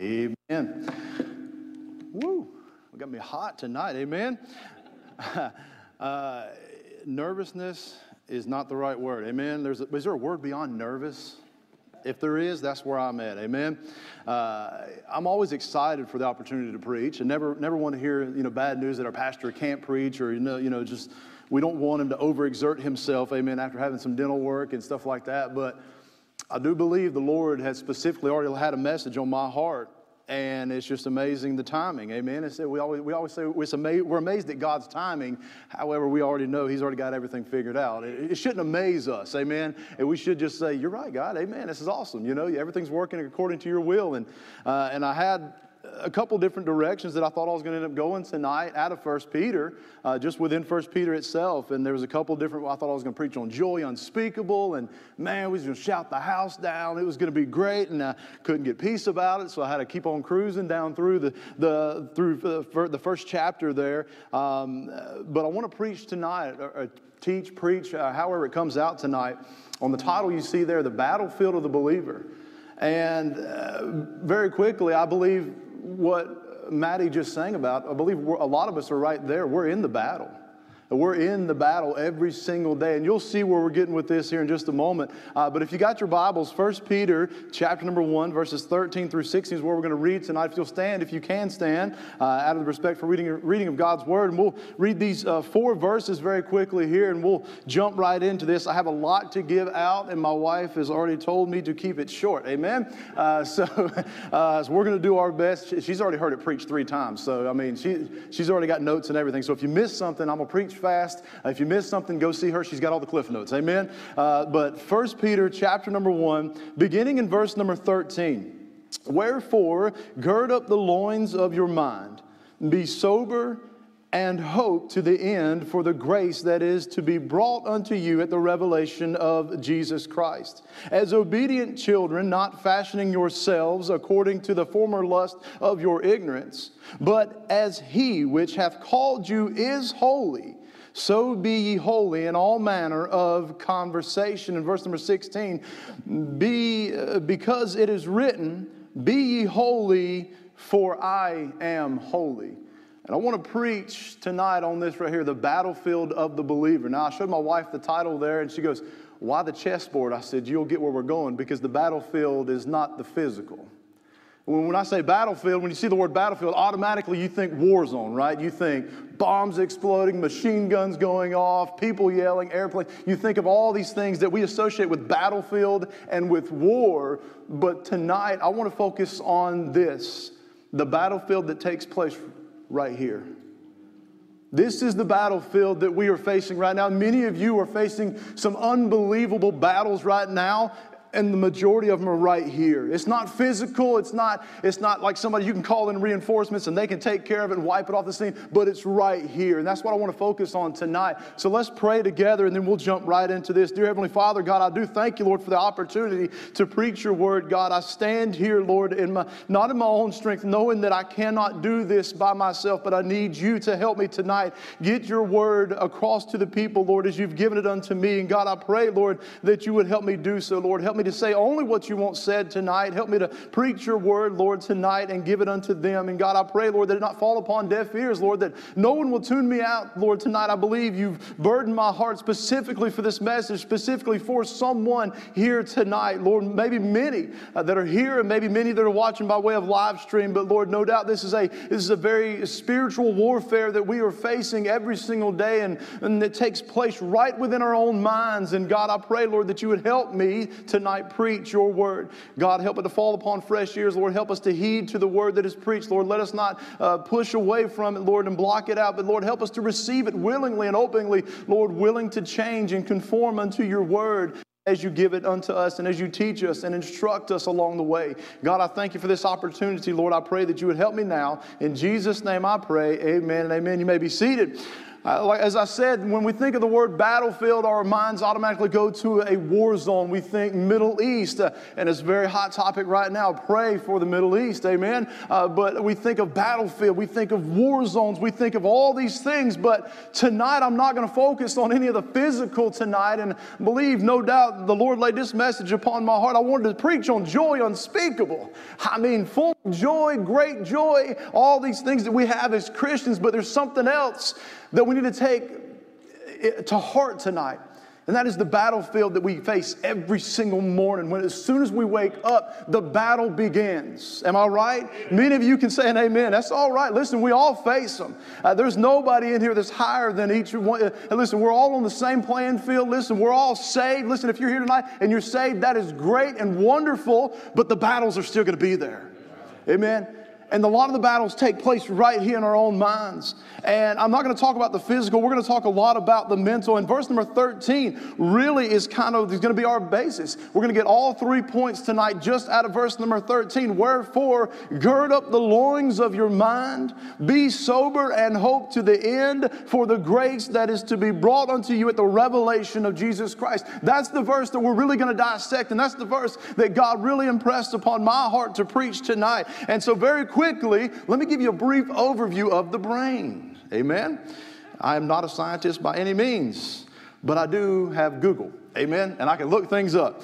Amen. Woo, we got me hot tonight. Amen. uh, nervousness is not the right word. Amen. There's a, is there a word beyond nervous? If there is, that's where I'm at. Amen. Uh, I'm always excited for the opportunity to preach, and never never want to hear you know bad news that our pastor can't preach, or you know you know just we don't want him to overexert himself. Amen. After having some dental work and stuff like that, but I do believe the Lord has specifically already had a message on my heart and it's just amazing the timing. Amen. It's, we, always, we always say ama- we're amazed at God's timing. However, we already know He's already got everything figured out. It, it, shouldn't amaze us. Amen. And we should just say, You're right, God. Amen. This is awesome. You know, everything's working according to your will. And, uh, and I had a couple different directions that I thought I was going to end up going tonight out of First Peter, uh, just within First Peter itself. And there was a couple different. I thought I was going to preach on joy unspeakable, and man, we was going to shout the house down. It was going to be great, and I couldn't get peace about it, so I had to keep on cruising down through the the through the, the first chapter there. Um, but I want to preach tonight, or, or teach, preach, uh, however it comes out tonight. On the title you see there, the battlefield of the believer. And uh, very quickly, I believe what Maddie just sang about, I believe a lot of us are right there. We're in the battle. We're in the battle every single day, and you'll see where we're getting with this here in just a moment. Uh, but if you got your Bibles, 1 Peter chapter number 1, verses 13 through 16 is where we're going to read tonight. If you'll stand, if you can stand, uh, out of the respect for reading, reading of God's Word. And we'll read these uh, four verses very quickly here, and we'll jump right into this. I have a lot to give out, and my wife has already told me to keep it short. Amen? Uh, so, uh, so we're going to do our best. She's already heard it preached three times. So, I mean, she, she's already got notes and everything. So if you miss something, I'm going to preach fast. If you missed something, go see her. She's got all the cliff notes. Amen. Uh, but First Peter chapter number 1, beginning in verse number 13. Wherefore, gird up the loins of your mind, be sober and hope to the end for the grace that is to be brought unto you at the revelation of Jesus Christ. As obedient children, not fashioning yourselves according to the former lust of your ignorance, but as he which hath called you is holy so be ye holy in all manner of conversation. In verse number 16, be, uh, because it is written, Be ye holy, for I am holy. And I want to preach tonight on this right here, the battlefield of the believer. Now, I showed my wife the title there, and she goes, Why the chessboard? I said, You'll get where we're going because the battlefield is not the physical. When I say battlefield, when you see the word battlefield, automatically you think war zone, right? You think bombs exploding, machine guns going off, people yelling, airplanes. You think of all these things that we associate with battlefield and with war. But tonight, I want to focus on this the battlefield that takes place right here. This is the battlefield that we are facing right now. Many of you are facing some unbelievable battles right now, and the majority of them are right here. It's not physical. It's not, it's not like somebody you can call in reinforcements and they can take care of it and wipe it off the scene, but it's right here. And that's what I want to focus on tonight. So let's pray together and then we'll jump right into this. Dear Heavenly Father, God, I do thank you, Lord, for the opportunity to preach your word. God, I stand here, Lord, in my, not in my own strength, knowing that I cannot do this by myself, but I need you to help me tonight. Get your word across to the people, Lord, as you've given it unto me. And God, I pray, Lord, that you would help me do so, Lord. Help me to say only what you want said tonight. Help me to preach your word, Lord, tonight and give it unto them. And God, I pray, Lord, that it not fall upon deaf ears, Lord, that no one will tune me out, Lord, tonight. I believe you've burdened my heart specifically for this message, specifically for someone here tonight, Lord. Maybe many uh, that are here and maybe many that are watching by way of live stream. But Lord, no doubt this is a this is a very spiritual warfare that we are facing every single day and, and it takes place right within our own minds. And God, I pray, Lord, that you would help me tonight preach your word. God, help it to fall upon fresh ears. Lord, help us to heed to the word that is preached. Lord, let us not uh, push away from it, Lord, and block it out. But Lord, help us to receive it willingly and openly. Lord, willing to change and conform unto your word as you give it unto us and as you teach us and instruct us along the way. God, I thank you for this opportunity. Lord, I pray that you would help me now. In Jesus' name I pray. Amen and amen. You may be seated. Uh, as I said, when we think of the word battlefield, our minds automatically go to a war zone. We think Middle East, uh, and it's a very hot topic right now. Pray for the Middle East, amen. Uh, but we think of battlefield, we think of war zones, we think of all these things. But tonight, I'm not going to focus on any of the physical tonight. And believe, no doubt, the Lord laid this message upon my heart. I wanted to preach on joy unspeakable. I mean, full joy, great joy, all these things that we have as Christians. But there's something else that we need to take to heart tonight. And that is the battlefield that we face every single morning. When as soon as we wake up, the battle begins. Am I right? Many of you can say an amen. That's all right. Listen, we all face them. Uh, there's nobody in here that's higher than each one. Uh, listen, we're all on the same playing field. Listen, we're all saved. Listen, if you're here tonight and you're saved, that is great and wonderful, but the battles are still going to be there. Amen. And a lot of the battles take place right here in our own minds. And I'm not going to talk about the physical. We're going to talk a lot about the mental. And verse number 13 really is kind of is going to be our basis. We're going to get all three points tonight just out of verse number 13. Wherefore, gird up the loins of your mind, be sober and hope to the end for the grace that is to be brought unto you at the revelation of Jesus Christ. That's the verse that we're really going to dissect. And that's the verse that God really impressed upon my heart to preach tonight. And so, very quickly, quickly, let me give you a brief overview of the brain. Amen. I am not a scientist by any means, but I do have Google. Amen. And I can look things up.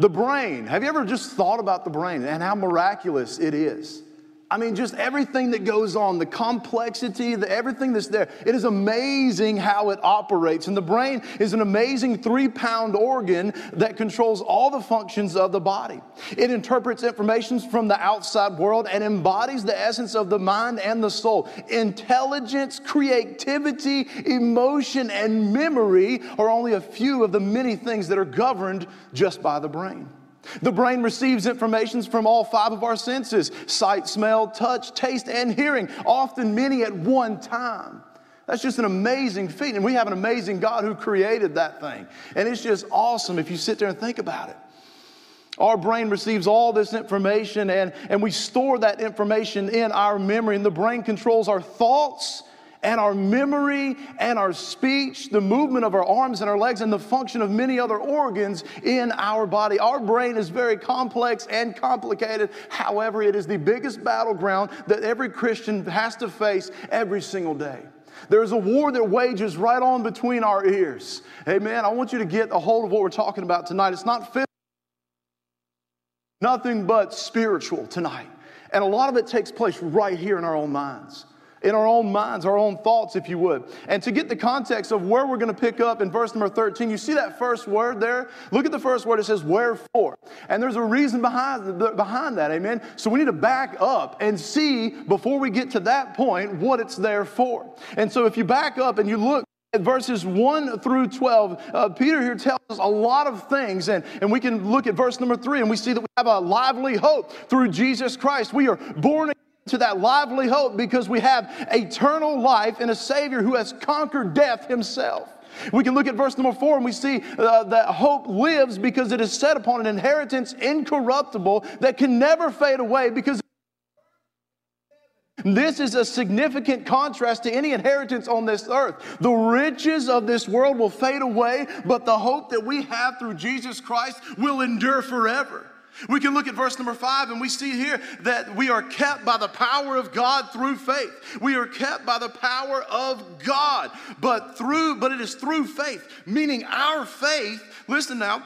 The brain. Have you ever just thought about the brain and how miraculous it is? I mean, just everything that goes on, the complexity, the, everything that's there. It is amazing how it operates. And the brain is an amazing three pound organ that controls all the functions of the body. It interprets information from the outside world and embodies the essence of the mind and the soul. Intelligence, creativity, emotion, and memory are only a few of the many things that are governed just by the brain. The brain receives information from all five of our senses sight, smell, touch, taste, and hearing, often many at one time. That's just an amazing feat. And we have an amazing God who created that thing. And it's just awesome if you sit there and think about it. Our brain receives all this information and, and we store that information in our memory. And the brain controls our thoughts and our memory and our speech, the movement of our arms and our legs, and the function of many other organs in our body. Our brain is very complex and complicated. However, it is the biggest battleground that every Christian has to face every single day. There's a war that wages right on between our ears. Amen. I want you to get a hold of what we're talking about tonight. It's not physical, nothing but spiritual tonight. And a lot of it takes place right here in our own minds in our own minds, our own thoughts, if you would. And to get the context of where we're going to pick up in verse number 13, you see that first word there? Look at the first word. It says, wherefore. And there's a reason behind, behind that, amen? So we need to back up and see before we get to that point what it's there for. And so if you back up and you look, at verses 1 through 12, uh, Peter here tells us a lot of things, and, and we can look at verse number 3 and we see that we have a lively hope through Jesus Christ. We are born again to that lively hope because we have eternal life in a Savior who has conquered death himself. We can look at verse number four and we see uh, that hope lives because it is set upon an inheritance incorruptible that can never fade away because this is a significant contrast to any inheritance on this earth. The riches of this world will fade away, but the hope that we have through Jesus Christ will endure forever. We can look at verse number five and we see here that we are kept by the power of God through faith. We are kept by the power of God, but through, but it is through faith, meaning our faith, listen now,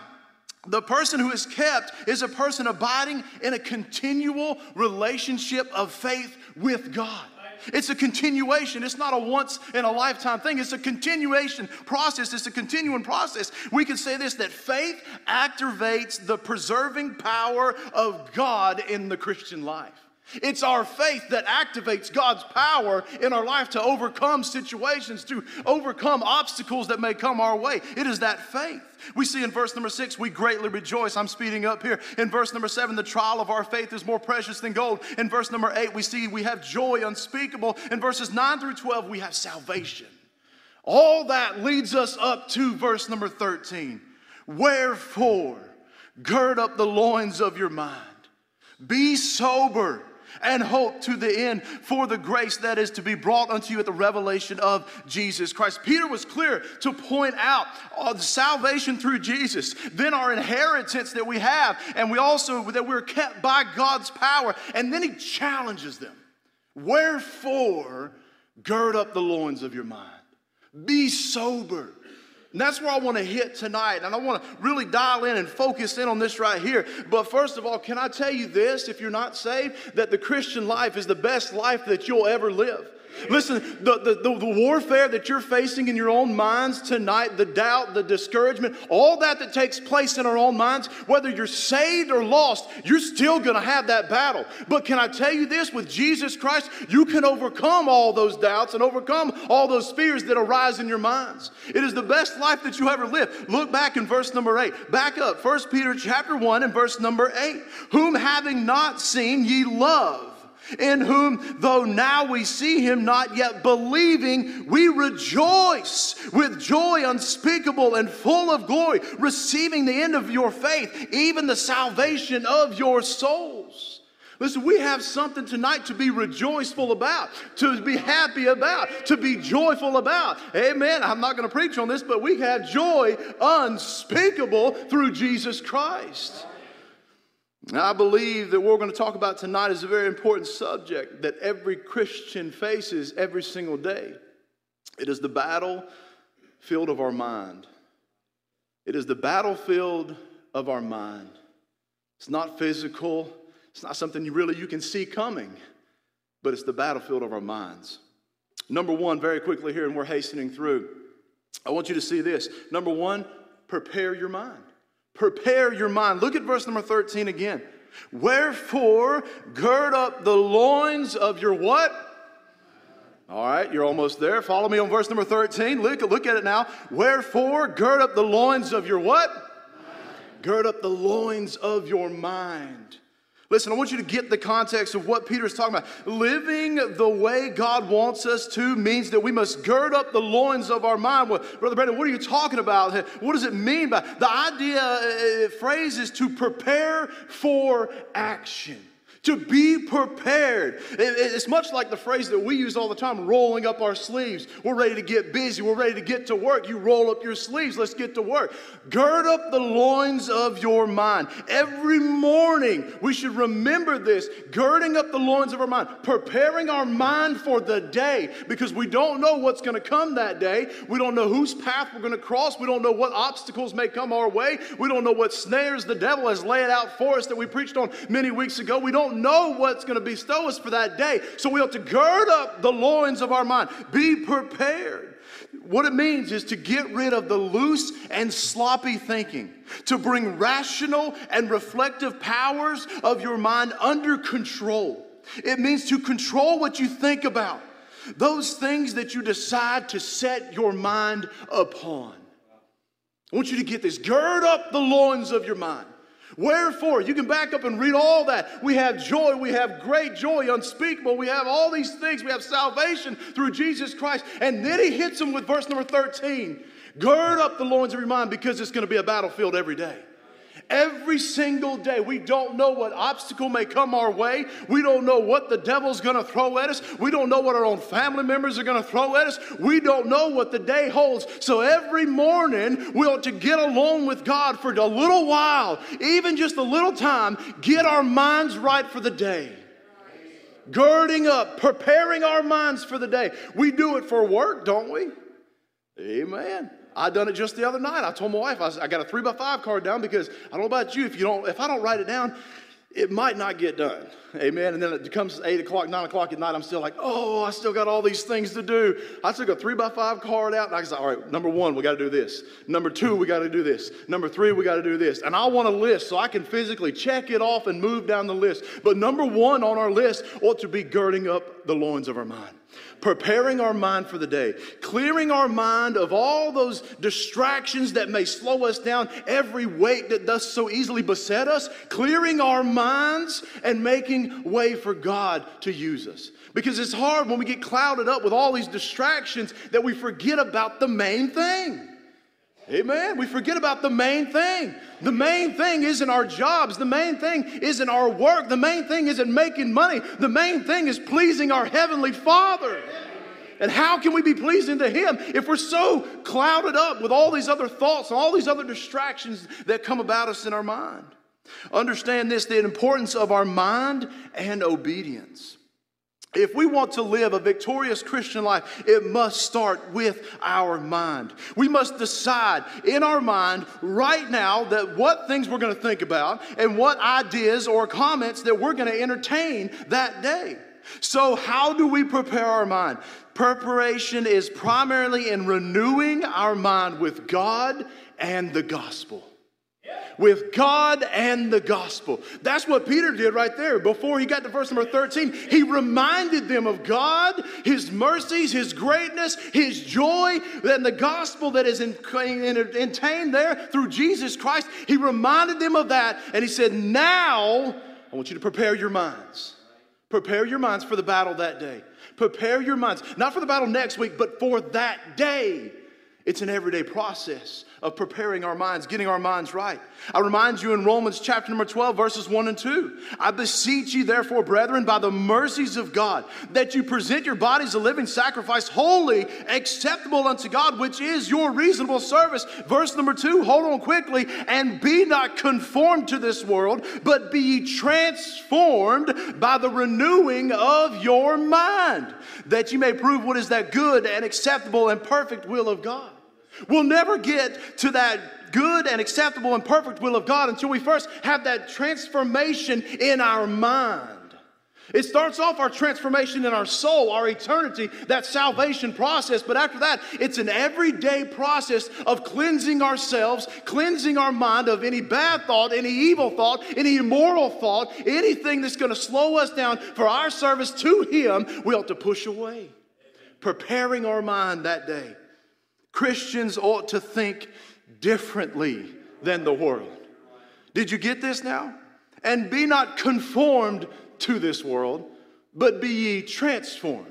the person who is kept is a person abiding in a continual relationship of faith with God. It's a continuation. It's not a once in a lifetime thing. It's a continuation process. It's a continuing process. We can say this that faith activates the preserving power of God in the Christian life. It's our faith that activates God's power in our life to overcome situations, to overcome obstacles that may come our way. It is that faith. We see in verse number six, we greatly rejoice. I'm speeding up here. In verse number seven, the trial of our faith is more precious than gold. In verse number eight, we see we have joy unspeakable. In verses nine through 12, we have salvation. All that leads us up to verse number 13. Wherefore, gird up the loins of your mind, be sober and hope to the end for the grace that is to be brought unto you at the revelation of Jesus Christ. Peter was clear to point out uh, the salvation through Jesus, then our inheritance that we have, and we also that we're kept by God's power. And then he challenges them. Wherefore, gird up the loins of your mind. Be sober. And that's where I want to hit tonight. And I want to really dial in and focus in on this right here. But first of all, can I tell you this, if you're not saved, that the Christian life is the best life that you'll ever live. Listen, the, the, the, warfare that you're facing in your own minds tonight, the doubt, the discouragement, all that that takes place in our own minds, whether you're saved or lost, you're still going to have that battle. But can I tell you this? With Jesus Christ, you can overcome all those doubts and overcome all those fears that arise in your minds. It is the best life that you ever live. Look back in verse number 8. Back up, 1 Peter chapter 1 and verse number 8. Whom having not seen ye love in whom, though now we see him not yet believing, we rejoice with joy unspeakable and full of glory, receiving the end of your faith, even the salvation of your souls. Listen, we have something tonight to be rejoiceful about, to be happy about, to be joyful about. Amen. I'm not going to preach on this, but we have joy unspeakable through Jesus Christ. I believe that what we're going to talk about tonight is a very important subject that every Christian faces every single day. It is the battlefield of our mind. It is the battlefield of our mind. It's not physical, it's not something you really you can see coming, but it's the battlefield of our minds. Number one, very quickly here, and we're hastening through. I want you to see this. Number one, prepare your mind. Prepare your mind. Look at verse number 13 again. Wherefore, gird up the loins of your what? All right, you're almost there. Follow me on verse number 13. Look, look at it now. Wherefore, gird up the loins of your what? Gird up the loins of your mind. Listen, I want you to get the context of what Peter is talking about. Living the way God wants us to means that we must gird up the loins of our mind. Well, Brother Brandon, what are you talking about? What does it mean by the idea, uh, phrase is to prepare for action to be prepared. It's much like the phrase that we use all the time rolling up our sleeves. We're ready to get busy. We're ready to get to work. You roll up your sleeves. Let's get to work. Gird up the loins of your mind. Every morning, we should remember this girding up the loins of our mind, preparing our mind for the day because we don't know what's going to come that day. We don't know whose path we're going to cross. We don't know what obstacles may come our way. We don't know what snares the devil has laid out for us that we preached on many weeks ago. We don't don't know what's going to bestow us for that day. So we have to gird up the loins of our mind. Be prepared. What it means is to get rid of the loose and sloppy thinking, to bring rational and reflective powers of your mind under control. It means to control what you think about, those things that you decide to set your mind upon. I want you to get this. Gird up the loins of your mind. Wherefore, you can back up and read all that. We have joy, we have great joy, unspeakable. We have all these things. We have salvation through Jesus Christ. And then he hits them with verse number 13 Gird up the loins of your mind because it's going to be a battlefield every day. Every single day, we don't know what obstacle may come our way. We don't know what the devil's going to throw at us. We don't know what our own family members are going to throw at us. We don't know what the day holds. So every morning, we ought to get alone with God for a little while, even just a little time, get our minds right for the day girding up, preparing our minds for the day. We do it for work, don't we? Amen. I done it just the other night. I told my wife I, I got a three by five card down because I don't know about you. If you don't, if I don't write it down, it might not get done. Amen. And then it comes eight o'clock, nine o'clock at night. I'm still like, oh, I still got all these things to do. I took a three by five card out and I said, all right, number one, we got to do this. Number two, we got to do this. Number three, we got to do this. And I want a list so I can physically check it off and move down the list. But number one on our list ought to be girding up the loins of our mind preparing our mind for the day, clearing our mind of all those distractions that may slow us down, every weight that does so easily beset us, clearing our minds and making way for God to use us. Because it's hard when we get clouded up with all these distractions that we forget about the main thing. Amen. We forget about the main thing. The main thing isn't our jobs. The main thing isn't our work. The main thing isn't making money. The main thing is pleasing our Heavenly Father. And how can we be pleasing to Him if we're so clouded up with all these other thoughts and all these other distractions that come about us in our mind? Understand this the importance of our mind and obedience. If we want to live a victorious Christian life, it must start with our mind. We must decide in our mind right now that what things we're going to think about and what ideas or comments that we're going to entertain that day. So, how do we prepare our mind? Preparation is primarily in renewing our mind with God and the gospel with God and the gospel. That's what Peter did right there. Before he got to verse number 13, he reminded them of God, his mercies, his greatness, his joy, and the gospel that is contained there through Jesus Christ. He reminded them of that, and he said, Now I want you to prepare your minds. Prepare your minds for the battle that day. Prepare your minds, not for the battle next week, but for that day. It's an everyday process of preparing our minds, getting our minds right. I remind you in Romans chapter number 12, verses 1 and 2. I beseech you, therefore, brethren, by the mercies of God, that you present your bodies a living sacrifice, holy, acceptable unto God, which is your reasonable service. Verse number 2, hold on quickly, and be not conformed to this world, but be ye transformed by the renewing of your mind, that you may prove what is that good and acceptable and perfect will of God. We'll never get to that good and acceptable and perfect will of God until we first have that transformation in our mind. It starts off our transformation in our soul, our eternity, that salvation process. But after that, it's an everyday process of cleansing ourselves, cleansing our mind of any bad thought, any evil thought, any immoral thought, anything that's going to slow us down for our service to Him, we ought to push away. Preparing our mind that day. Christians ought to think differently than the world. Did you get this now? And be not conformed to this world, but be ye transformed.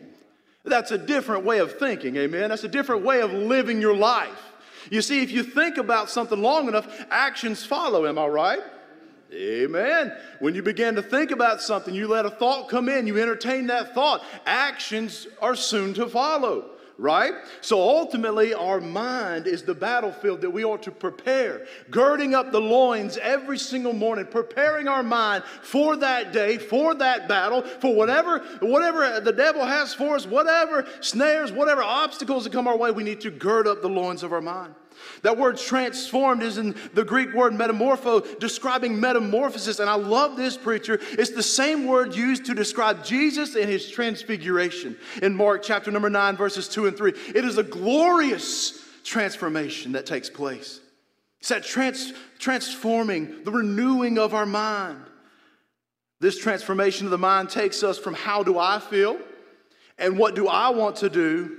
That's a different way of thinking, amen? That's a different way of living your life. You see, if you think about something long enough, actions follow, am I right? Amen. When you begin to think about something, you let a thought come in, you entertain that thought, actions are soon to follow right? So ultimately, our mind is the battlefield that we ought to prepare, girding up the loins every single morning, preparing our mind for that day, for that battle, for whatever, whatever the devil has for us, whatever snares, whatever obstacles that come our way, we need to gird up the loins of our mind. That word transformed is in the Greek word metamorpho, describing metamorphosis. And I love this, preacher. It's the same word used to describe Jesus and his transfiguration in Mark chapter number 9, verses 2 and 3. It is a glorious transformation that takes place. It's that trans- transforming, the renewing of our mind. This transformation of the mind takes us from how do I feel and what do I want to do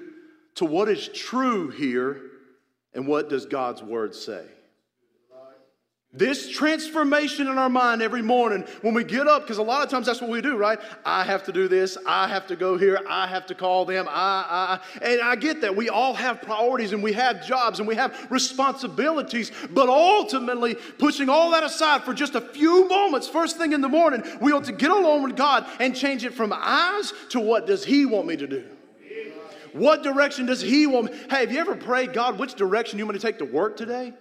to what is true here and what does God's word say? This transformation in our mind every morning when we get up, because a lot of times that's what we do, right? I have to do this, I have to go here, I have to call them, I, I, and I get that. We all have priorities and we have jobs and we have responsibilities, but ultimately, pushing all that aside for just a few moments, first thing in the morning, we ought to get alone with God and change it from eyes to what does He want me to do? What direction does He want me? Hey, have you ever prayed, God, which direction you want to take to work today?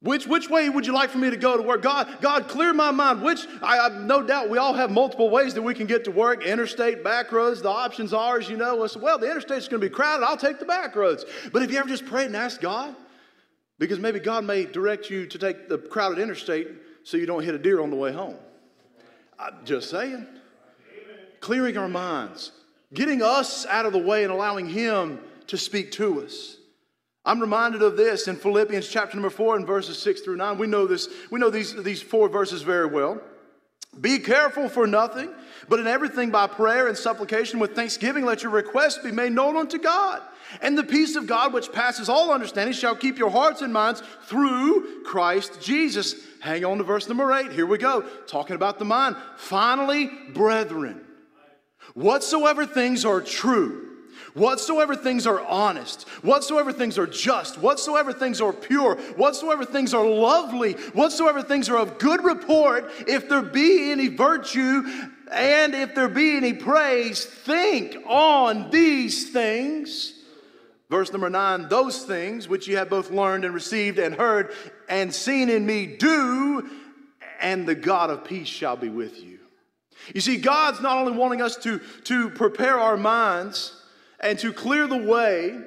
Which, which way would you like for me to go to work? God, God, clear my mind. Which, I, I no doubt we all have multiple ways that we can get to work interstate, back roads. The options are, as you know, well, the interstate's going to be crowded. I'll take the back roads. But have you ever just prayed and asked God? Because maybe God may direct you to take the crowded interstate so you don't hit a deer on the way home. I'm just saying. Clearing our minds, getting us out of the way and allowing Him to speak to us. I'm reminded of this in Philippians chapter number four and verses six through nine. We know this, we know these, these four verses very well. Be careful for nothing, but in everything by prayer and supplication with thanksgiving, let your requests be made known unto God. And the peace of God, which passes all understanding, shall keep your hearts and minds through Christ Jesus. Hang on to verse number eight. Here we go. Talking about the mind. Finally, brethren Whatsoever things are true, whatsoever things are honest, whatsoever things are just, whatsoever things are pure, whatsoever things are lovely, whatsoever things are of good report, if there be any virtue and if there be any praise, think on these things. Verse number nine, those things which you have both learned and received and heard and seen in me, do, and the God of peace shall be with you. You see, God's not only wanting us to, to prepare our minds and to clear the way.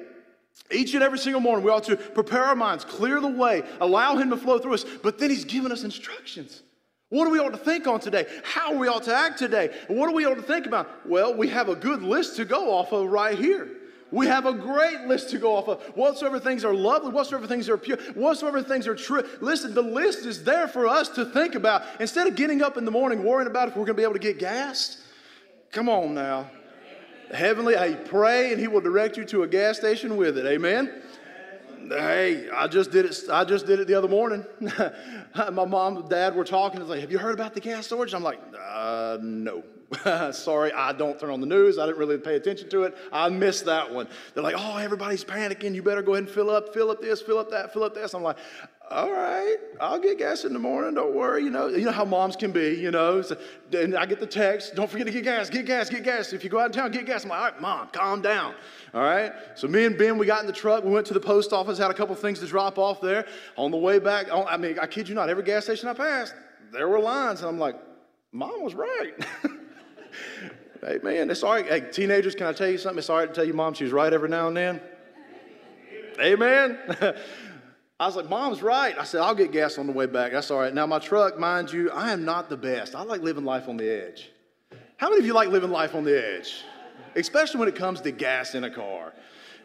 Each and every single morning, we ought to prepare our minds, clear the way, allow Him to flow through us. But then He's given us instructions. What do we ought to think on today? How we ought to act today? What do we ought to think about? Well, we have a good list to go off of right here. We have a great list to go off of. Whatsoever things are lovely, whatsoever things are pure, whatsoever things are true. Listen, the list is there for us to think about. Instead of getting up in the morning worrying about if we're going to be able to get gas, come on now. Heavenly, hey, pray and He will direct you to a gas station with it. Amen. Hey, I just did it. I just did it the other morning. My mom and dad were talking. It's like, have you heard about the gas storage? I'm like, uh, no. Sorry, I don't turn on the news. I didn't really pay attention to it. I missed that one. They're like, oh, everybody's panicking. You better go ahead and fill up, fill up this, fill up that, fill up this. I'm like, all right, I'll get gas in the morning. Don't worry. You know, you know how moms can be. You know, so, and I get the text. Don't forget to get gas. Get gas. Get gas. If you go out of town, get gas. I'm like, all right, mom, calm down. All right. So me and Ben, we got in the truck. We went to the post office. Had a couple things to drop off there. On the way back, I mean, I kid you not, every gas station I passed, there were lines, and I'm like, mom was right. hey man, it's all right. Hey, teenagers, can I tell you something? It's all right to tell your mom, she's right every now and then. Amen. I was like, Mom's right. I said, I'll get gas on the way back. That's all right. Now, my truck, mind you, I am not the best. I like living life on the edge. How many of you like living life on the edge? Especially when it comes to gas in a car.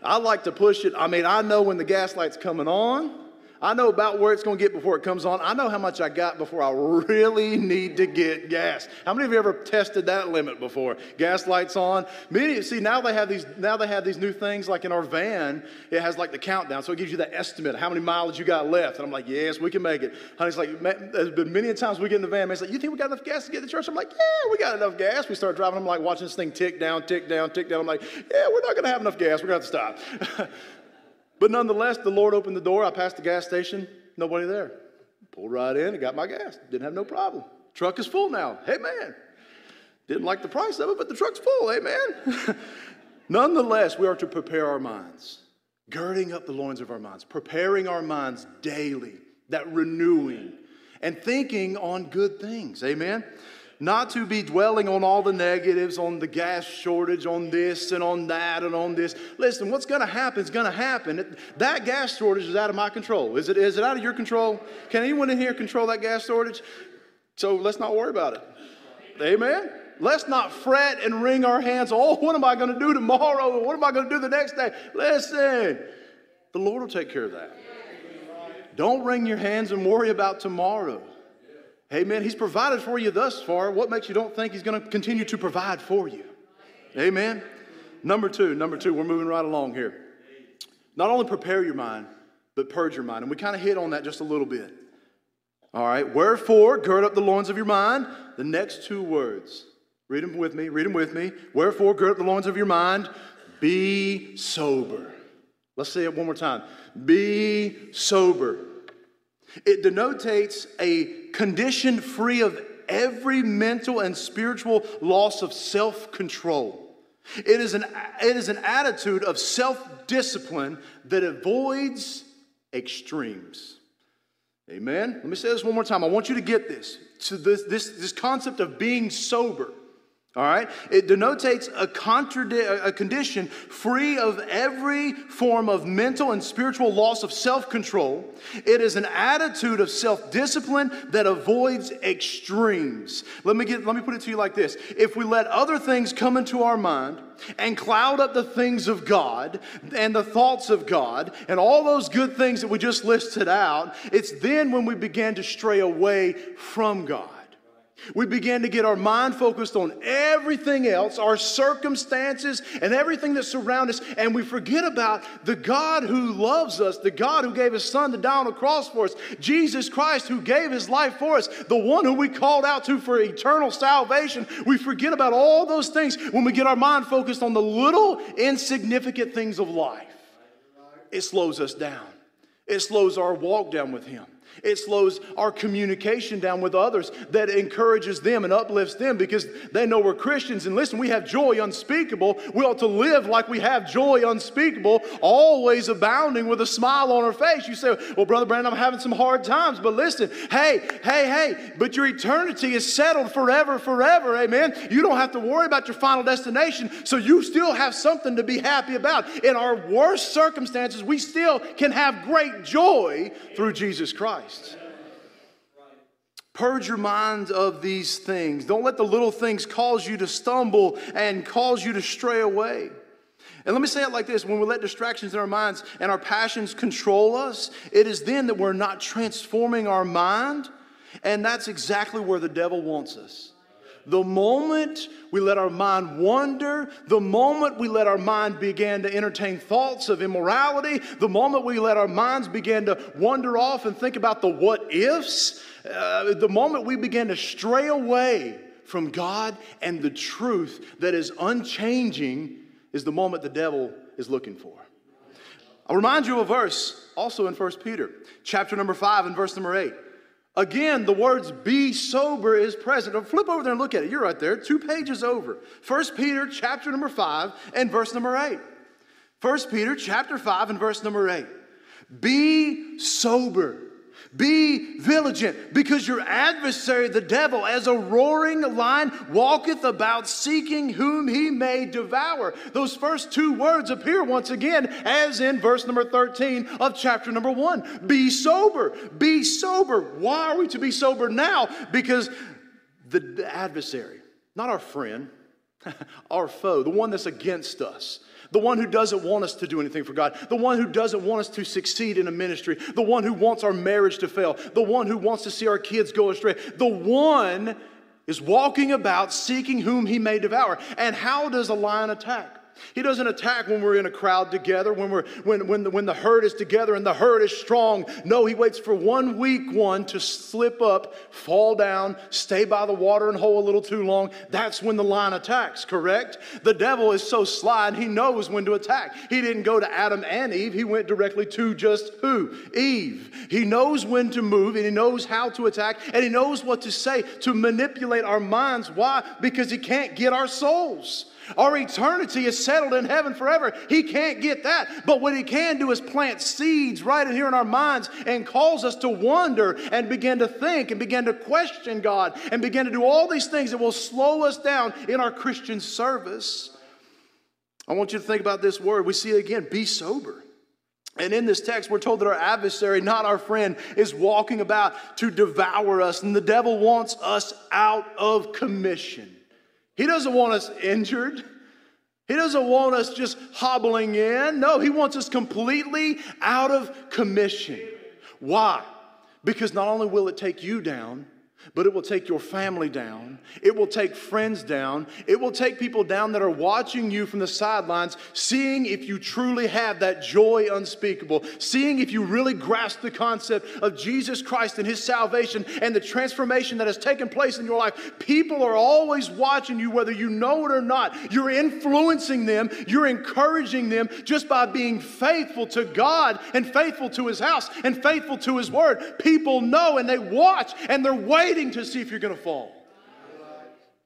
I like to push it. I mean, I know when the gas light's coming on. I know about where it's going to get before it comes on. I know how much I got before I really need to get gas. How many of you ever tested that limit before? Gas lights on. Many see now they have these now they have these new things like in our van. It has like the countdown, so it gives you the estimate of how many miles you got left. And I'm like, yes, we can make it. Honey's like, there's been many times we get in the van. Man's like, you think we got enough gas to get to church? I'm like, yeah, we got enough gas. We start driving. I'm like watching this thing tick down, tick down, tick down. I'm like, yeah, we're not going to have enough gas. We're going to have to stop. But nonetheless, the Lord opened the door. I passed the gas station, nobody there. Pulled right in and got my gas. Didn't have no problem. Truck is full now. Hey, man. Didn't like the price of it, but the truck's full. Hey, man. nonetheless, we are to prepare our minds, girding up the loins of our minds, preparing our minds daily, that renewing, and thinking on good things. Amen not to be dwelling on all the negatives, on the gas shortage, on this and on that and on this. Listen, what's going to happen is going to happen. that gas shortage is out of my control. Is it, is it out of your control? Can anyone in here control that gas shortage? So let's not worry about it. Amen? Let's not fret and wring our hands. Oh, what am I going to do tomorrow? What am I going to do the next day? Listen, the Lord will take care of that. Don't wring your hands and worry about tomorrow. Amen. He's provided for you thus far. What makes you don't think He's going to continue to provide for you? Amen. Number two, number two, we're moving right along here. Not only prepare your mind, but purge your mind. And we kind of hit on that just a little bit. All right. Wherefore, gird up the loins of your mind. The next two words. Read them with me. Read them with me. Wherefore, gird up the loins of your mind. Be sober. Let's say it one more time. Be sober. It denotes a condition free of every mental and spiritual loss of self control. It is, an, it is an attitude of self discipline that avoids extremes. Amen? Let me say this one more time. I want you to get this. To this, this, this concept of being sober. All right? It denotes a, contradi- a condition free of every form of mental and spiritual loss of self control. It is an attitude of self discipline that avoids extremes. Let me, get, let me put it to you like this If we let other things come into our mind and cloud up the things of God and the thoughts of God and all those good things that we just listed out, it's then when we begin to stray away from God. We begin to get our mind focused on everything else, our circumstances, and everything that surrounds us, and we forget about the God who loves us, the God who gave His Son to die on a cross for us, Jesus Christ who gave His life for us, the one who we called out to for eternal salvation. We forget about all those things when we get our mind focused on the little, insignificant things of life. It slows us down, it slows our walk down with Him. It slows our communication down with others that encourages them and uplifts them because they know we're Christians. And listen, we have joy unspeakable. We ought to live like we have joy unspeakable, always abounding with a smile on our face. You say, Well, Brother Brandon, I'm having some hard times. But listen, hey, hey, hey, but your eternity is settled forever, forever. Amen. You don't have to worry about your final destination. So you still have something to be happy about. In our worst circumstances, we still can have great joy through Jesus Christ. Christ. Purge your mind of these things. Don't let the little things cause you to stumble and cause you to stray away. And let me say it like this when we let distractions in our minds and our passions control us, it is then that we're not transforming our mind. And that's exactly where the devil wants us. The moment we let our mind wander, the moment we let our mind begin to entertain thoughts of immorality, the moment we let our minds begin to wander off and think about the what ifs, uh, the moment we begin to stray away from God and the truth that is unchanging is the moment the devil is looking for. I'll remind you of a verse also in 1 Peter, chapter number 5 and verse number 8. Again, the words be sober is present. Now flip over there and look at it. You're right there, two pages over. 1 Peter chapter number 5 and verse number 8. 1 Peter chapter 5 and verse number 8. Be sober. Be vigilant, because your adversary, the devil, as a roaring lion, walketh about seeking whom he may devour. Those first two words appear once again, as in verse number 13 of chapter number 1. Be sober. Be sober. Why are we to be sober now? Because the adversary, not our friend, our foe, the one that's against us, the one who doesn't want us to do anything for God, the one who doesn't want us to succeed in a ministry, the one who wants our marriage to fail, the one who wants to see our kids go astray, the one is walking about seeking whom he may devour. And how does a lion attack? He doesn't attack when we're in a crowd together, when, we're, when, when, the, when the herd is together and the herd is strong. No, he waits for one weak one to slip up, fall down, stay by the water and hole a little too long. That's when the lion attacks, correct? The devil is so sly and he knows when to attack. He didn't go to Adam and Eve, he went directly to just who? Eve. He knows when to move and he knows how to attack and he knows what to say to manipulate our minds. Why? Because he can't get our souls. Our eternity is settled in heaven forever. He can't get that. But what he can do is plant seeds right in here in our minds and cause us to wonder and begin to think and begin to question God and begin to do all these things that will slow us down in our Christian service. I want you to think about this word. We see it again be sober. And in this text, we're told that our adversary, not our friend, is walking about to devour us, and the devil wants us out of commission. He doesn't want us injured. He doesn't want us just hobbling in. No, he wants us completely out of commission. Why? Because not only will it take you down, but it will take your family down. It will take friends down. It will take people down that are watching you from the sidelines, seeing if you truly have that joy unspeakable, seeing if you really grasp the concept of Jesus Christ and his salvation and the transformation that has taken place in your life. People are always watching you, whether you know it or not. You're influencing them, you're encouraging them just by being faithful to God and faithful to his house and faithful to his word. People know and they watch and they're waiting waiting to see if you're going to fall.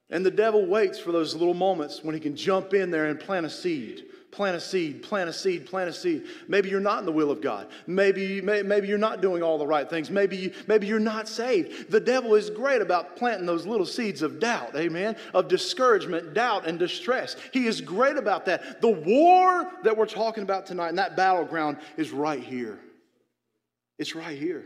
And the devil waits for those little moments when he can jump in there and plant a seed. Plant a seed, plant a seed, plant a seed. Maybe you're not in the will of God. Maybe, maybe you're not doing all the right things. Maybe, maybe you're not saved. The devil is great about planting those little seeds of doubt, amen, of discouragement, doubt, and distress. He is great about that. The war that we're talking about tonight and that battleground is right here. It's right here.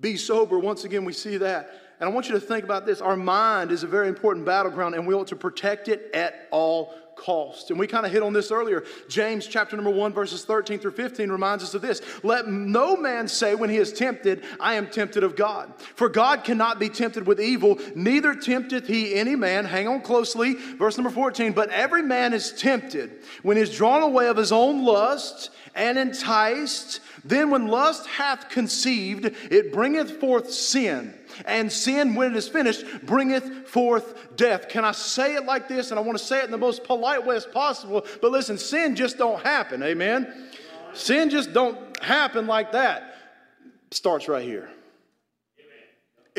Be sober. Once again, we see that. And I want you to think about this. Our mind is a very important battleground, and we ought to protect it at all cost. And we kind of hit on this earlier. James chapter number 1 verses 13 through 15 reminds us of this. Let no man say when he is tempted, I am tempted of God. For God cannot be tempted with evil, neither tempteth he any man. Hang on closely. Verse number 14. But every man is tempted when he is drawn away of his own lust and enticed. Then when lust hath conceived, it bringeth forth sin and sin, when it is finished, bringeth forth death. Can I say it like this? And I want to say it in the most polite way as possible. But listen, sin just don't happen. Amen. Sin just don't happen like that. Starts right here.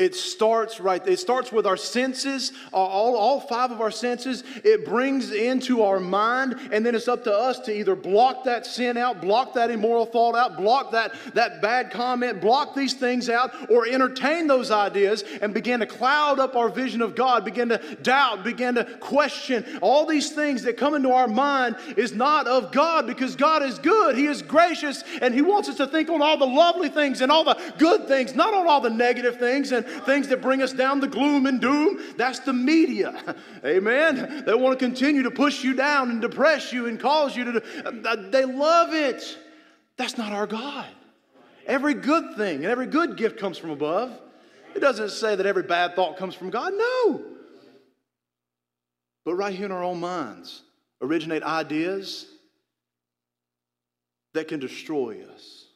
It starts right. It starts with our senses, uh, all, all five of our senses. It brings into our mind, and then it's up to us to either block that sin out, block that immoral thought out, block that, that bad comment, block these things out, or entertain those ideas and begin to cloud up our vision of God, begin to doubt, begin to question. All these things that come into our mind is not of God because God is good. He is gracious, and He wants us to think on all the lovely things and all the good things, not on all the negative things and things that bring us down the gloom and doom. That's the media. Amen. They want to continue to push you down and depress you and cause you to, uh, they love it. That's not our God. Every good thing and every good gift comes from above. It doesn't say that every bad thought comes from God. No. But right here in our own minds originate ideas that can destroy us.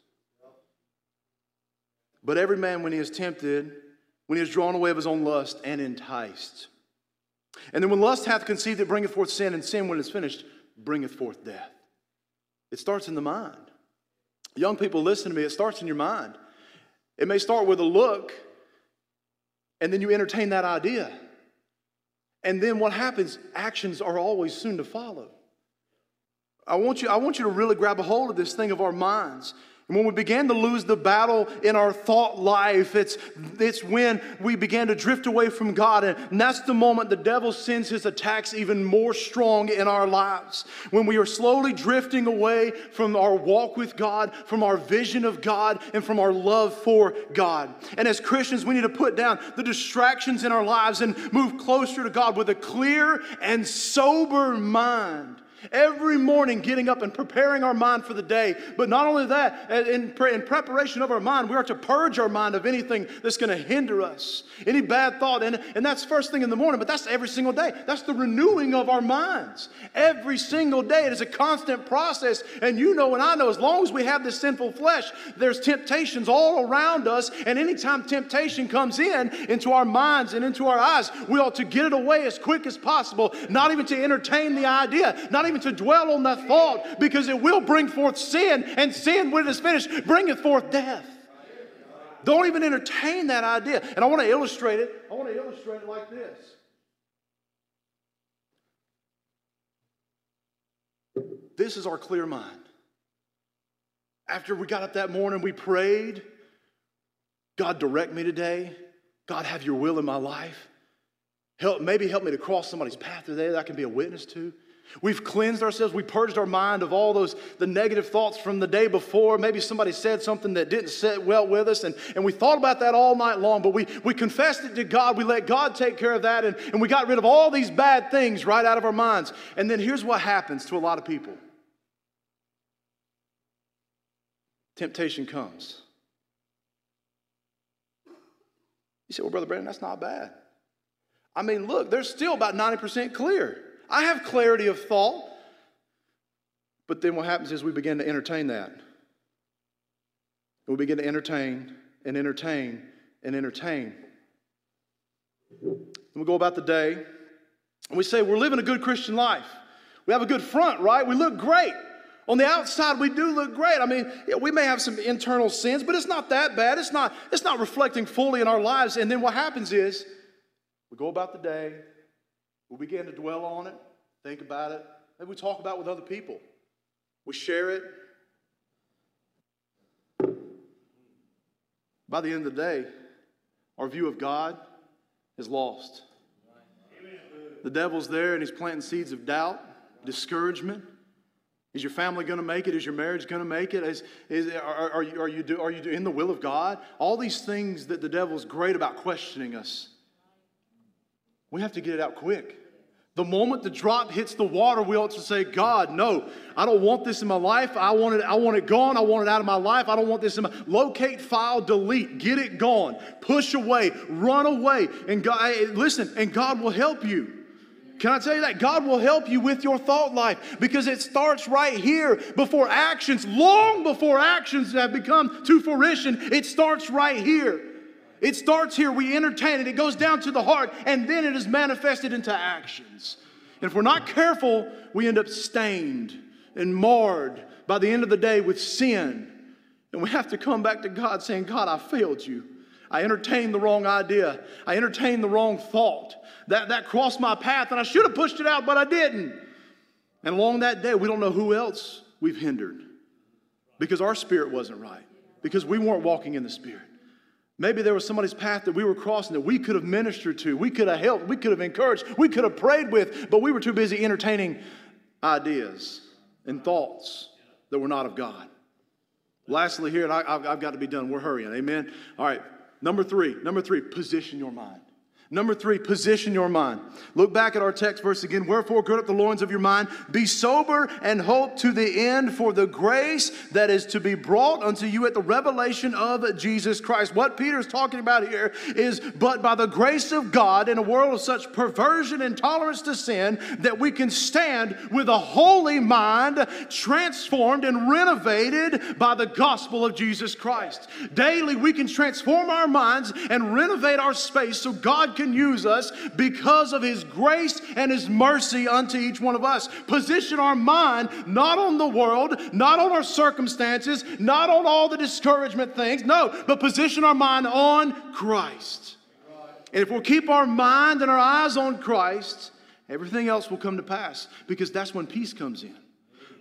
But every man, when he is tempted, when he is drawn away of his own lust and enticed. And then when lust hath conceived, it bringeth forth sin, and sin, when it is finished, bringeth forth death. It starts in the mind. Young people, listen to me. It starts in your mind. It may start with a look, and then you entertain that idea. And then what happens? Actions are always soon to follow. I want you, I want you to really grab a hold of this thing of our minds. And when we began to lose the battle in our thought life, it's, it's when we began to drift away from God. And that's the moment the devil sends his attacks even more strong in our lives. When we are slowly drifting away from our walk with God, from our vision of God, and from our love for God. And as Christians, we need to put down the distractions in our lives and move closer to God with a clear and sober mind. Every morning, getting up and preparing our mind for the day. But not only that, in, in preparation of our mind, we are to purge our mind of anything that's going to hinder us, any bad thought. And, and that's first thing in the morning, but that's every single day. That's the renewing of our minds. Every single day, it is a constant process. And you know, and I know, as long as we have this sinful flesh, there's temptations all around us. And anytime temptation comes in, into our minds and into our eyes, we ought to get it away as quick as possible, not even to entertain the idea, not even to dwell on that thought because it will bring forth sin, and sin, when it is finished, bringeth forth death. Don't even entertain that idea. And I want to illustrate it. I want to illustrate it like this. This is our clear mind. After we got up that morning, we prayed God, direct me today. God, have your will in my life. Help, maybe help me to cross somebody's path today that I can be a witness to. We've cleansed ourselves. We purged our mind of all those the negative thoughts from the day before. Maybe somebody said something that didn't sit well with us, and, and we thought about that all night long, but we, we confessed it to God. We let God take care of that, and, and we got rid of all these bad things right out of our minds. And then here's what happens to a lot of people temptation comes. You say, Well, Brother Brandon, that's not bad. I mean, look, they're still about 90% clear. I have clarity of thought. But then what happens is we begin to entertain that. We begin to entertain and entertain and entertain. And we go about the day and we say, We're living a good Christian life. We have a good front, right? We look great. On the outside, we do look great. I mean, we may have some internal sins, but it's not that bad. It's not, it's not reflecting fully in our lives. And then what happens is we go about the day, we begin to dwell on it, think about it. Maybe we talk about it with other people. We share it. By the end of the day, our view of God is lost. The devil's there and he's planting seeds of doubt, discouragement, Is your family going to make it? Is your marriage going to make it? Is, is, are, are, you, are, you do, are you in the will of God? All these things that the devil's great about questioning us. We have to get it out quick. The moment the drop hits the water, we ought to say, God, no, I don't want this in my life. I want it, I want it gone. I want it out of my life. I don't want this in my locate, file, delete, get it gone, push away, run away. And God, listen, and God will help you. Can I tell you that? God will help you with your thought life because it starts right here before actions, long before actions have become to fruition. It starts right here. It starts here, we entertain it, it goes down to the heart, and then it is manifested into actions. And if we're not careful, we end up stained and marred by the end of the day with sin. And we have to come back to God saying, God, I failed you. I entertained the wrong idea. I entertained the wrong thought. That, that crossed my path, and I should have pushed it out, but I didn't. And along that day, we don't know who else we've hindered because our spirit wasn't right, because we weren't walking in the spirit. Maybe there was somebody's path that we were crossing that we could have ministered to, we could have helped, we could have encouraged, we could have prayed with, but we were too busy entertaining ideas and thoughts that were not of God. Lastly, here, and I, have got to be done. We're hurrying. Amen. All right. Number three. Number three. Position your mind. Number three, position your mind. Look back at our text verse again. Wherefore, gird up the loins of your mind, be sober, and hope to the end for the grace that is to be brought unto you at the revelation of Jesus Christ. What Peter is talking about here is, but by the grace of God, in a world of such perversion and tolerance to sin, that we can stand with a holy mind, transformed and renovated by the gospel of Jesus Christ. Daily, we can transform our minds and renovate our space so God can use us because of His grace and His mercy unto each one of us. Position our mind not on the world, not on our circumstances, not on all the discouragement things, no, but position our mind on Christ. And if we'll keep our mind and our eyes on Christ, everything else will come to pass because that's when peace comes in.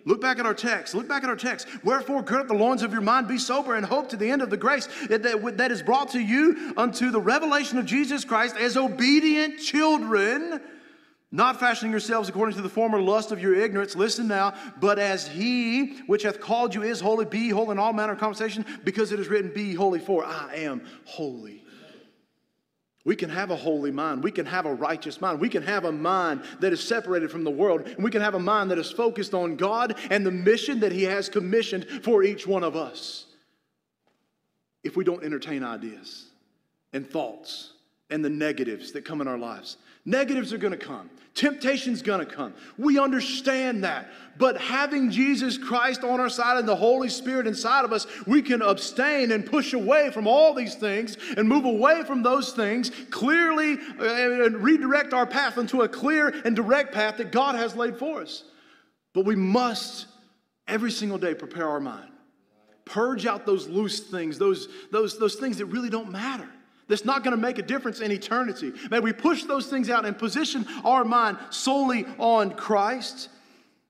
Look back at our text. Look back at our text. Wherefore, gird up the loins of your mind, be sober, and hope to the end of the grace that, that is brought to you unto the revelation of Jesus Christ as obedient children, not fashioning yourselves according to the former lust of your ignorance. Listen now, but as he which hath called you is holy, be holy in all manner of conversation, because it is written, Be holy, for I am holy. We can have a holy mind. We can have a righteous mind. We can have a mind that is separated from the world. And we can have a mind that is focused on God and the mission that He has commissioned for each one of us. If we don't entertain ideas and thoughts and the negatives that come in our lives, Negatives are going to come. Temptation's to come. We understand that. But having Jesus Christ on our side and the Holy Spirit inside of us, we can abstain and push away from all these things and move away from those things clearly uh, and redirect our path into a clear and direct path that God has laid for us. But we must every single day prepare our mind. Purge out those loose things, those, those, those things that really don't matter that's not going to make a difference in eternity. May we push those things out and position our mind solely on Christ.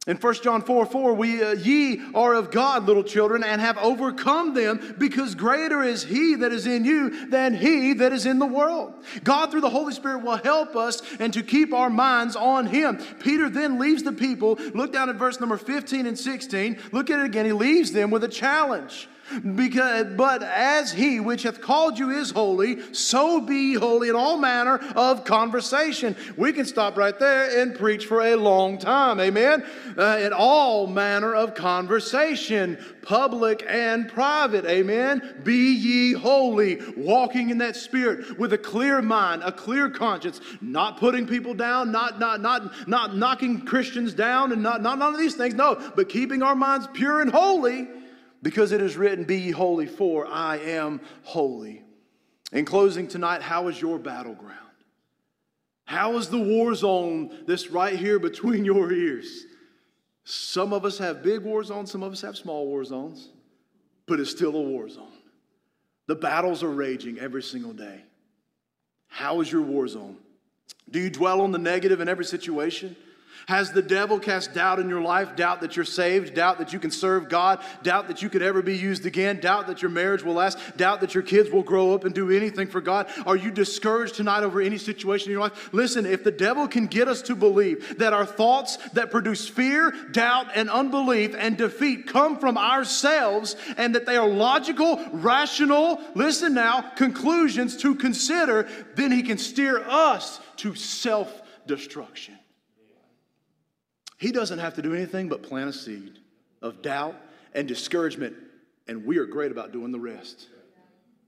In 1 John 4 4, we, uh, ye are of God, little children, and have overcome them, because greater is He that is in you than He that is in the world. God, through the Holy Spirit, will help us and to keep our minds on Him. Peter then leaves the people. Look down at verse number 15 and 16. Look at it again. He leaves them with a challenge. Because, but as he which hath called you is holy, so be holy in all manner of conversation. We can stop right there and preach for a long time. Amen. Uh, in all manner of conversation, public and private. Amen. Be ye holy, walking in that spirit with a clear mind, a clear conscience, not putting people down, not not not not knocking Christians down, and not not none of these things. No, but keeping our minds pure and holy because it is written, Be ye holy, for I am holy. In closing tonight, how is your battleground? How is the war zone that's right here between your ears? Some of us have big war zones, some of us have small war zones, but it's still a war zone. The battles are raging every single day. How is your war zone? Do you dwell on the negative in every situation? Has the devil cast doubt in your life? Doubt that you're saved? Doubt that you can serve God? Doubt that you could ever be used again? Doubt that your marriage will last? Doubt that your kids will grow up and do anything for God? Are you discouraged tonight over any situation in your life? Listen, if the devil can get us to believe that our thoughts that produce fear, doubt, and unbelief and defeat come from ourselves and that they are logical, rational, listen now, conclusions to consider, then he can steer us to self destruction. He doesn't have to do anything but plant a seed of doubt and discouragement, and we are great about doing the rest.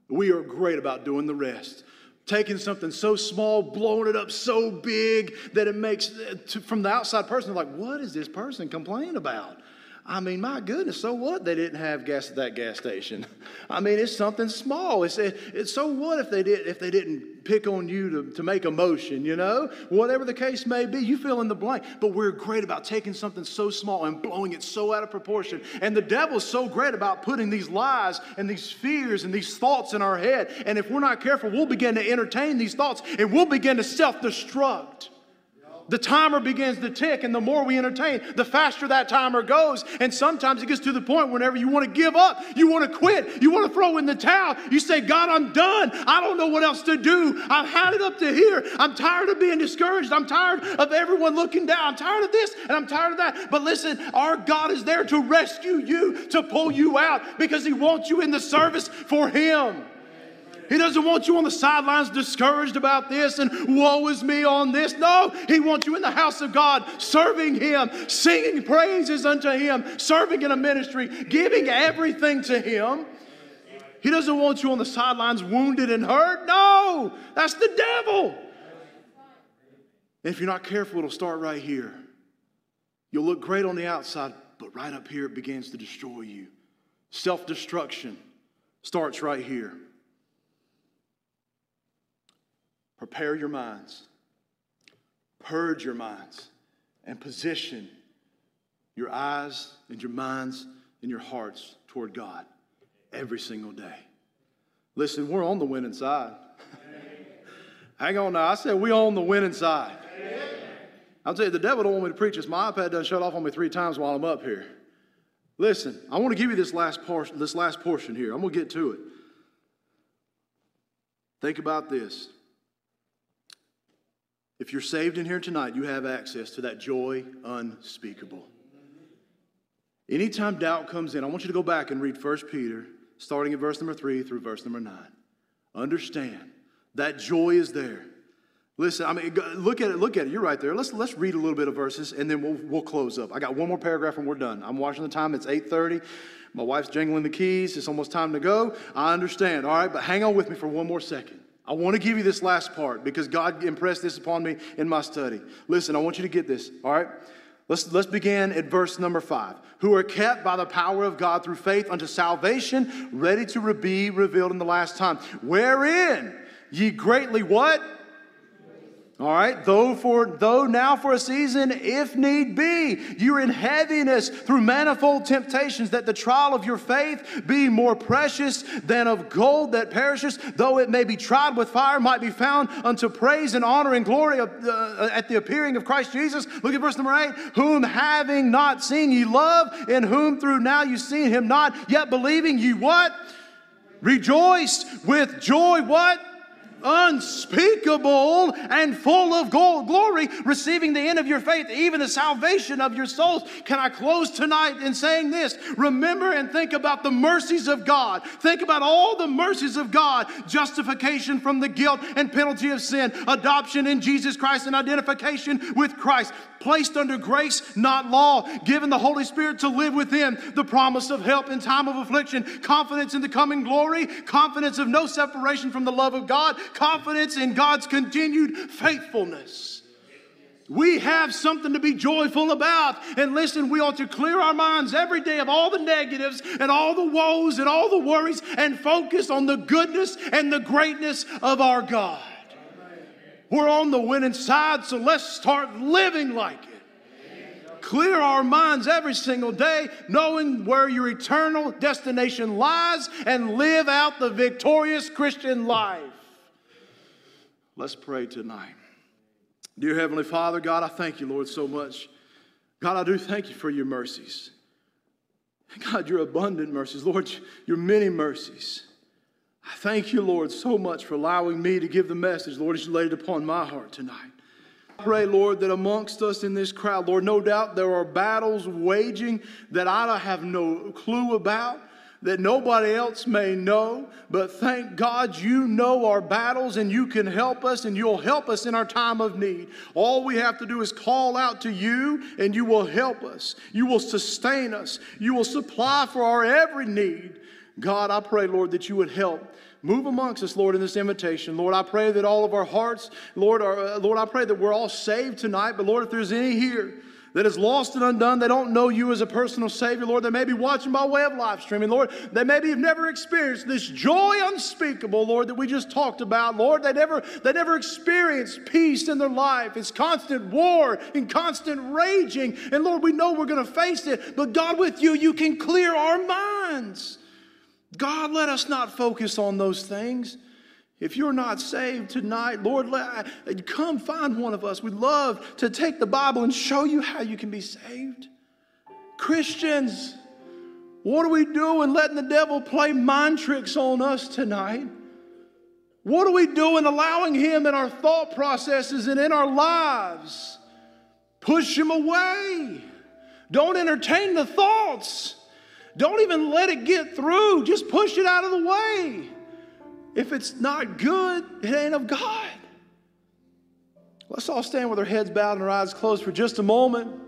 We are great about doing the rest. Taking something so small, blowing it up so big that it makes, from the outside person, like, what is this person complaining about? I mean, my goodness, so what they didn't have gas at that gas station? I mean, it's something small. It's, it's so what if they did if they didn't pick on you to, to make a motion, you know? Whatever the case may be, you fill in the blank. But we're great about taking something so small and blowing it so out of proportion. And the devil's so great about putting these lies and these fears and these thoughts in our head. And if we're not careful, we'll begin to entertain these thoughts and we'll begin to self-destruct the timer begins to tick, and the more we entertain, the faster that timer goes. And sometimes it gets to the point whenever you want to give up, you want to quit, you want to throw in the towel. You say, God, I'm done. I don't know what else to do. I've had it up to here. I'm tired of being discouraged. I'm tired of everyone looking down. I'm tired of this and I'm tired of that. But listen, our God is there to rescue you, to pull you out because He wants you in the service for Him. He doesn't want you on the sidelines discouraged about this and woe is me on this. No, He wants you in the house of God, serving Him, singing praises unto Him, serving in a ministry, giving everything to Him. He doesn't want you on the sidelines wounded and hurt. No, that's the devil. And if you're not careful, it'll start right here. You'll look great on the outside, but right up here, it begins to destroy you. Self destruction starts right here. Prepare your minds, purge your minds, and position your eyes and your minds and your hearts toward God every single day. Listen, we're on the winning side. Hang on now. I said we on the winning side. I'll tell you, the devil don't want me to preach this. My iPad done shut off on me three times while I'm up here. Listen, I want to give you this last portion, this last portion here. I'm going to get to it. Think about this. If you're saved in here tonight, you have access to that joy unspeakable. Anytime doubt comes in, I want you to go back and read 1 Peter, starting at verse number 3 through verse number 9. Understand that joy is there. Listen, I mean, look at it. Look at it. You're right there. Let's let's read a little bit of verses, and then we'll we'll close up. I got one more paragraph, and we're done. I'm watching the time. It's 8:30. My wife's jangling the keys. It's almost time to go. I understand. All right, but hang on with me for one more second. I want to give you this last part because God impressed this upon me in my study. Listen, I want you to get this, all right? Let's, let's begin at verse number five. Who are kept by the power of God through faith unto salvation, ready to be revealed in the last time. Wherein ye greatly what? All right, though for though now for a season, if need be, you're in heaviness through manifold temptations, that the trial of your faith, be more precious than of gold that perishes, though it may be tried with fire, might be found unto praise and honor and glory uh, at the appearing of Christ Jesus. Look at verse number eight. Whom having not seen ye love, in whom through now you seen him not, yet believing ye what? Rejoice with joy. What? Unspeakable and full of glory, receiving the end of your faith, even the salvation of your souls. Can I close tonight in saying this? Remember and think about the mercies of God. Think about all the mercies of God. Justification from the guilt and penalty of sin, adoption in Jesus Christ, and identification with Christ. Placed under grace, not law, given the Holy Spirit to live within, the promise of help in time of affliction, confidence in the coming glory, confidence of no separation from the love of God, confidence in God's continued faithfulness. We have something to be joyful about. And listen, we ought to clear our minds every day of all the negatives and all the woes and all the worries and focus on the goodness and the greatness of our God. We're on the winning side, so let's start living like it. Clear our minds every single day, knowing where your eternal destination lies, and live out the victorious Christian life. Let's pray tonight. Dear Heavenly Father, God, I thank you, Lord, so much. God, I do thank you for your mercies. God, your abundant mercies. Lord, your many mercies. I thank you, Lord, so much for allowing me to give the message, Lord, as you laid it upon my heart tonight. I pray, Lord, that amongst us in this crowd, Lord, no doubt there are battles waging that I have no clue about that nobody else may know. But thank God you know our battles and you can help us and you'll help us in our time of need. All we have to do is call out to you and you will help us. You will sustain us. You will supply for our every need. God, I pray, Lord, that you would help. Move amongst us, Lord, in this invitation. Lord, I pray that all of our hearts, Lord, are, uh, Lord, I pray that we're all saved tonight. But Lord, if there's any here that is lost and undone. They don't know you as a personal Savior, Lord. They may be watching by way of live streaming, Lord. They maybe have never experienced this joy unspeakable, Lord, that we just talked about, Lord. They never, they never experienced peace in their life. It's constant war and constant raging. And Lord, we know we're going to face it, but God, with you, you can clear our minds. God, let us not focus on those things. If you're not saved tonight, Lord, let, come find one of us. We'd love to take the Bible and show you how you can be saved. Christians, what are we doing letting the devil play mind tricks on us tonight? What are we doing allowing him in our thought processes and in our lives? Push him away. Don't entertain the thoughts. Don't even let it get through. Just push it out of the way. If it's not good, it ain't of God. Let's all stand with our heads bowed and our eyes closed for just a moment.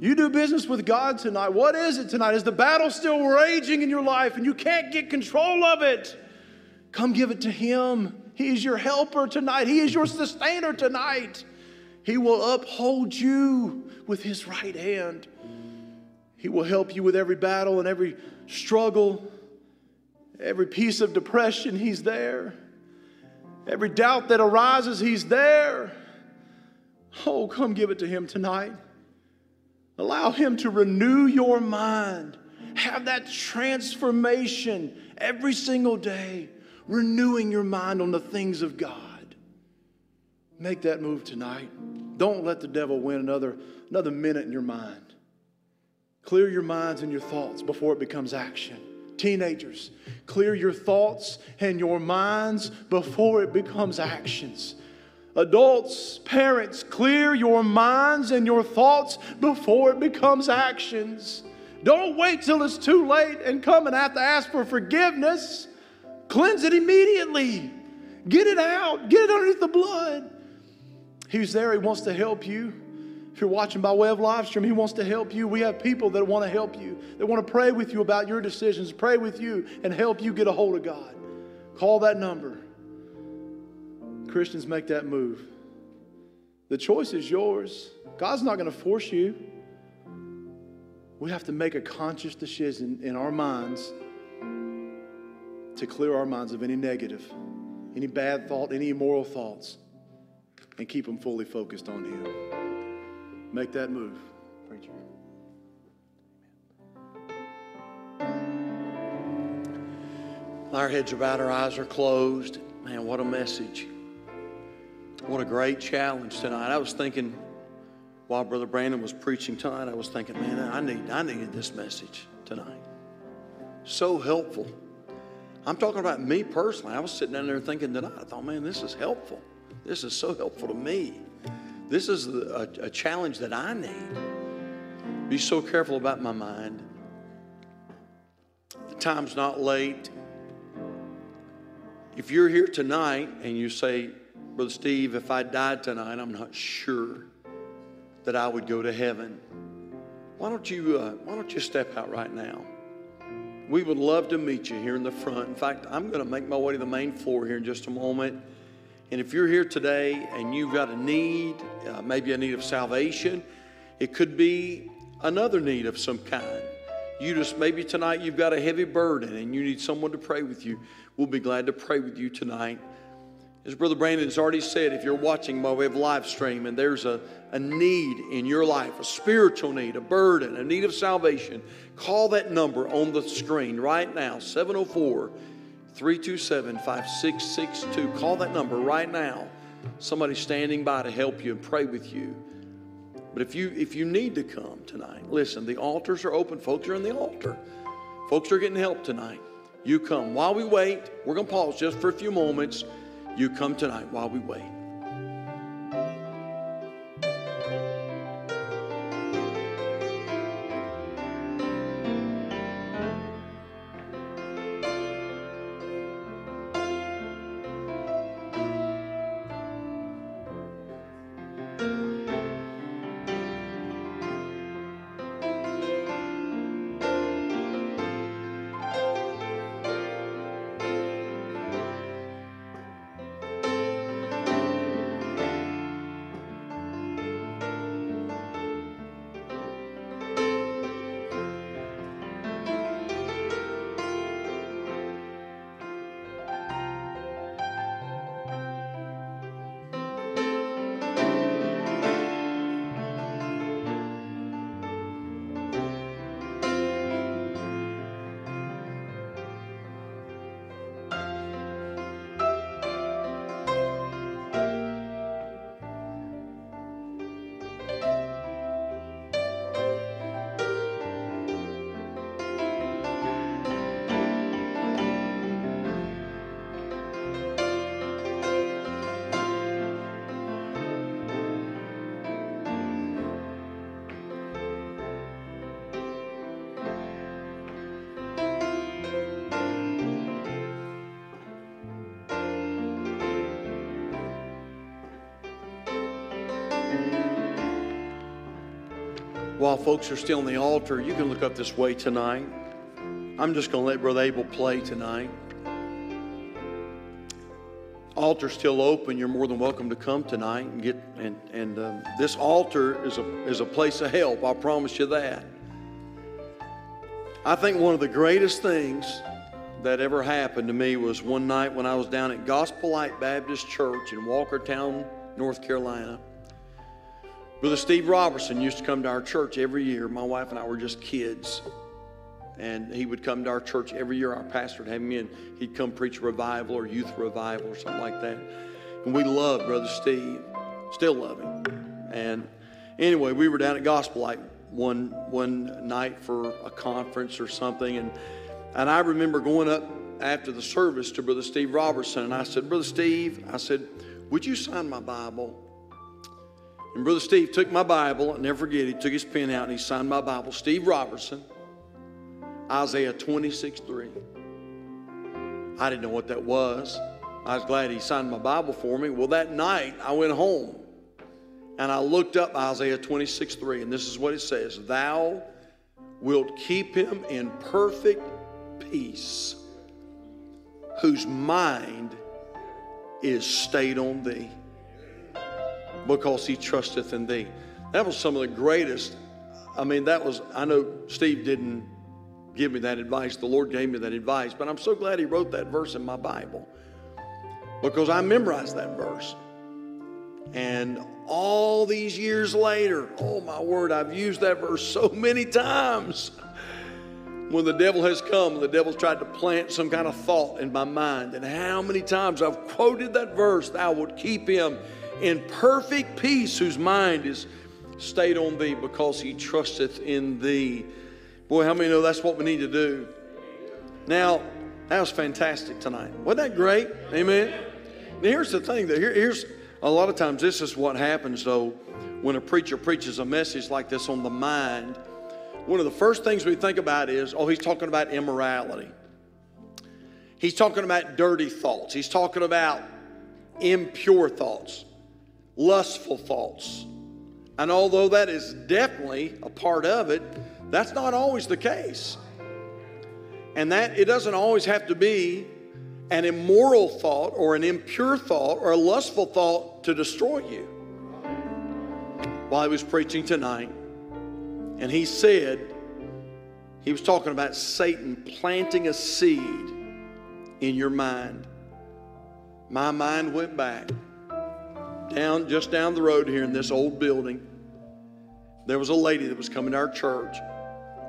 You do business with God tonight. What is it tonight? Is the battle still raging in your life and you can't get control of it? Come give it to Him. He is your helper tonight, He is your sustainer tonight. He will uphold you with His right hand. He will help you with every battle and every struggle. Every piece of depression, He's there. Every doubt that arises, He's there. Oh, come give it to Him tonight. Allow Him to renew your mind. Have that transformation every single day, renewing your mind on the things of God. Make that move tonight. Don't let the devil win another, another minute in your mind. Clear your minds and your thoughts before it becomes action. Teenagers, clear your thoughts and your minds before it becomes actions. Adults, parents, clear your minds and your thoughts before it becomes actions. Don't wait till it's too late and come and have to ask for forgiveness. Cleanse it immediately. Get it out. Get it underneath the blood. He's there. He wants to help you. If you're watching by way of live stream, He wants to help you. We have people that want to help you, that want to pray with you about your decisions, pray with you, and help you get a hold of God. Call that number. Christians make that move. The choice is yours. God's not going to force you. We have to make a conscious decision in our minds to clear our minds of any negative, any bad thought, any immoral thoughts, and keep them fully focused on Him. Make that move, preacher. Our heads are bowed, our eyes are closed. Man, what a message. What a great challenge tonight. I was thinking while Brother Brandon was preaching tonight, I was thinking, man, I need I needed this message tonight. So helpful. I'm talking about me personally. I was sitting down there thinking tonight, I thought, man, this is helpful. This is so helpful to me. This is a, a challenge that I need. Be so careful about my mind. The time's not late. If you're here tonight and you say, Brother Steve, if I died tonight, I'm not sure that I would go to heaven. Why don't you, uh, why don't you step out right now? We would love to meet you here in the front. In fact, I'm going to make my way to the main floor here in just a moment. And if you're here today and you've got a need, uh, maybe a need of salvation, it could be another need of some kind. You just, maybe tonight you've got a heavy burden and you need someone to pray with you. We'll be glad to pray with you tonight. As Brother Brandon has already said, if you're watching by way live stream and there's a, a need in your life, a spiritual need, a burden, a need of salvation, call that number on the screen right now 704 327 5662. Call that number right now somebody standing by to help you and pray with you. But if you if you need to come tonight, listen, the altars are open. Folks are in the altar. Folks are getting help tonight. You come. While we wait, we're going to pause just for a few moments. You come tonight while we wait. While folks are still on the altar, you can look up this way tonight. I'm just going to let Brother Abel play tonight. Altar's still open. You're more than welcome to come tonight and get and and um, this altar is a is a place of help. I promise you that. I think one of the greatest things that ever happened to me was one night when I was down at Gospel Light Baptist Church in Walkertown, North Carolina. Brother Steve Robertson used to come to our church every year. My wife and I were just kids. And he would come to our church every year. Our pastor would have him in. He'd come preach revival or youth revival or something like that. And we loved Brother Steve. Still love him. And anyway, we were down at Gospel Light one one night for a conference or something. And and I remember going up after the service to Brother Steve Robertson, and I said, Brother Steve, I said, would you sign my Bible? And Brother Steve took my Bible, I'll never forget, he took his pen out and he signed my Bible. Steve Robertson, Isaiah 26 3. I didn't know what that was. I was glad he signed my Bible for me. Well, that night I went home and I looked up Isaiah 26 3, and this is what it says Thou wilt keep him in perfect peace, whose mind is stayed on thee because he trusteth in thee. That was some of the greatest. I mean, that was, I know Steve didn't give me that advice. The Lord gave me that advice, but I'm so glad he wrote that verse in my Bible because I memorized that verse. And all these years later, oh my word, I've used that verse so many times. When the devil has come, the devil's tried to plant some kind of thought in my mind, and how many times I've quoted that verse, Thou would keep him in perfect peace, whose mind is stayed on thee because he trusteth in thee. Boy, how many know that's what we need to do? Now, that was fantastic tonight. Wasn't that great? Amen. Now, here's the thing, though. Here, here's a lot of times this is what happens, though, when a preacher preaches a message like this on the mind. One of the first things we think about is, oh, he's talking about immorality. He's talking about dirty thoughts. He's talking about impure thoughts lustful thoughts. And although that is definitely a part of it, that's not always the case. And that it doesn't always have to be an immoral thought or an impure thought or a lustful thought to destroy you. While he was preaching tonight, and he said, he was talking about Satan planting a seed in your mind. My mind went back down just down the road here in this old building, there was a lady that was coming to our church.